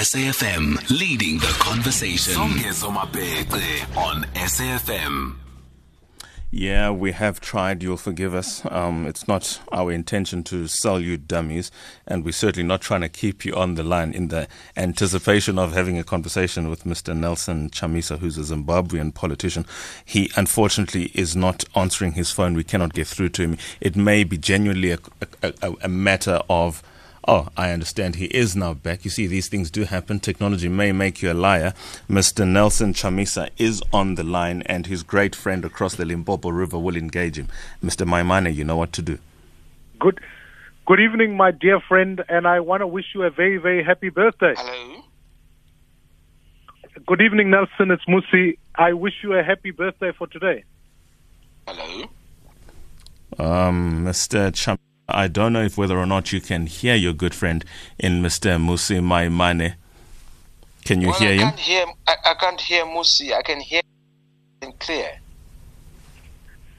SAFM, leading the conversation. On SAFM. Yeah, we have tried. You'll forgive us. Um, it's not our intention to sell you dummies, and we're certainly not trying to keep you on the line in the anticipation of having a conversation with Mr. Nelson Chamisa, who's a Zimbabwean politician. He unfortunately is not answering his phone. We cannot get through to him. It may be genuinely a, a, a, a matter of Oh, I understand. He is now back. You see, these things do happen. Technology may make you a liar. Mr. Nelson Chamisa is on the line, and his great friend across the Limpopo River will engage him. Mr. Maimane, you know what to do. Good, good evening, my dear friend, and I want to wish you a very, very happy birthday. Hello. Good evening, Nelson. It's Musi. I wish you a happy birthday for today. Hello. Um, Mr. Chamisa. I don't know if whether or not you can hear your good friend in Mr. Musi Maimane. Can you well, hear I him? Can't hear, I, I can't hear Musi. I can hear him clear.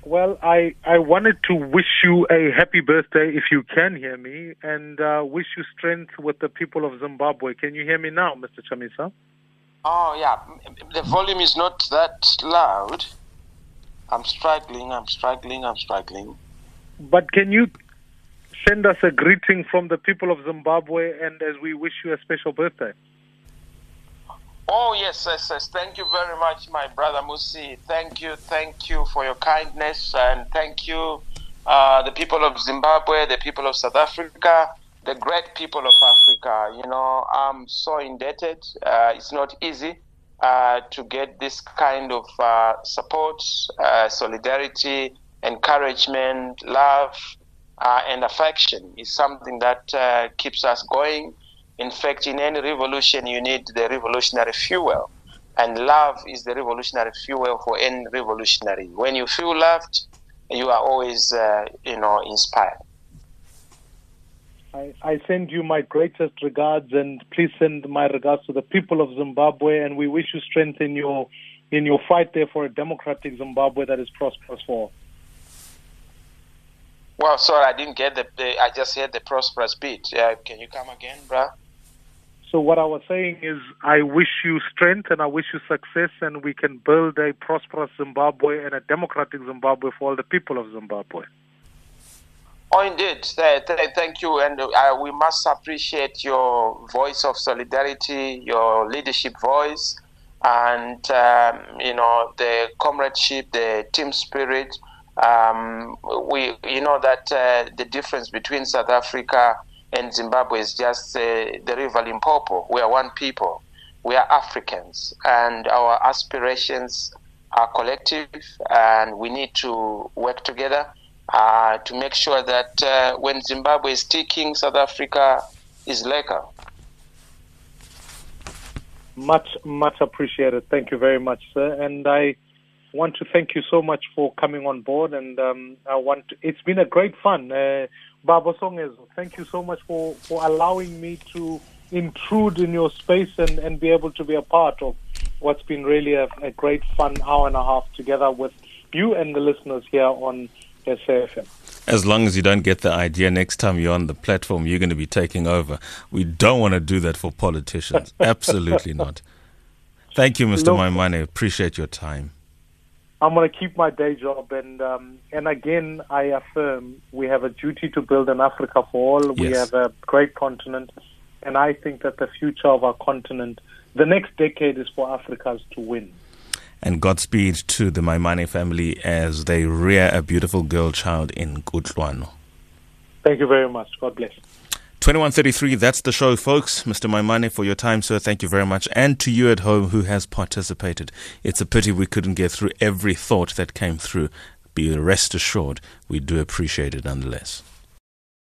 Well, I, I wanted to wish you a happy birthday if you can hear me and uh, wish you strength with the people of Zimbabwe. Can you hear me now, Mr. Chamisa? Oh, yeah. The volume is not that loud. I'm struggling, I'm struggling, I'm struggling. But can you send us a greeting from the people of Zimbabwe and as we wish you a special birthday? Oh, yes, yes, yes. Thank you very much, my brother Musi. Thank you, thank you for your kindness, and thank you, uh, the people of Zimbabwe, the people of South Africa, the great people of Africa. You know, I'm so indebted. Uh, it's not easy uh, to get this kind of uh, support, uh, solidarity, encouragement, love, uh, and affection. Is something that keeps us going in fact, in any revolution, you need the revolutionary fuel. And love is the revolutionary fuel for any revolutionary. When you feel loved, you are always, uh, you know, inspired. I, I send you my greatest regards, and please send my regards to the people of Zimbabwe. And we wish you strength in your in your fight there for a democratic Zimbabwe that is prosperous for all. Well, sorry, I didn't get the. the I just heard the prosperous bit. Yeah, can you come again, bruh? So what I was saying is, I wish you strength and I wish you success, and we can build a prosperous Zimbabwe and a democratic Zimbabwe for all the people of Zimbabwe. Oh, indeed. Thank you, and uh, we must appreciate your voice of solidarity, your leadership voice, and um, you know the comradeship, the team spirit. Um, we, you know that uh, the difference between South Africa and Zimbabwe is just uh, the river Limpopo. We are one people. We are Africans, and our aspirations are collective, and we need to work together uh, to make sure that uh, when Zimbabwe is ticking, South Africa is legal. Much, much appreciated. Thank you very much, sir. And I want to thank you so much for coming on board. And um, I want to, it's been a great fun. Uh, Baba thank you so much for, for allowing me to intrude in your space and, and be able to be a part of what's been really a, a great fun hour and a half together with you and the listeners here on SAFM. As long as you don't get the idea next time you're on the platform, you're going to be taking over. We don't want to do that for politicians. Absolutely not. Thank you, Mr. Maimane. Appreciate your time. I'm going to keep my day job, and um, and again, I affirm we have a duty to build an Africa for all. Yes. We have a great continent, and I think that the future of our continent, the next decade, is for Africans to win. And Godspeed to the Maimane family as they rear a beautiful girl child in Kutlwano. Thank you very much. God bless. 2133, that's the show, folks. Mr. Maimane, for your time, sir, thank you very much. And to you at home who has participated. It's a pity we couldn't get through every thought that came through. Be rest assured, we do appreciate it nonetheless.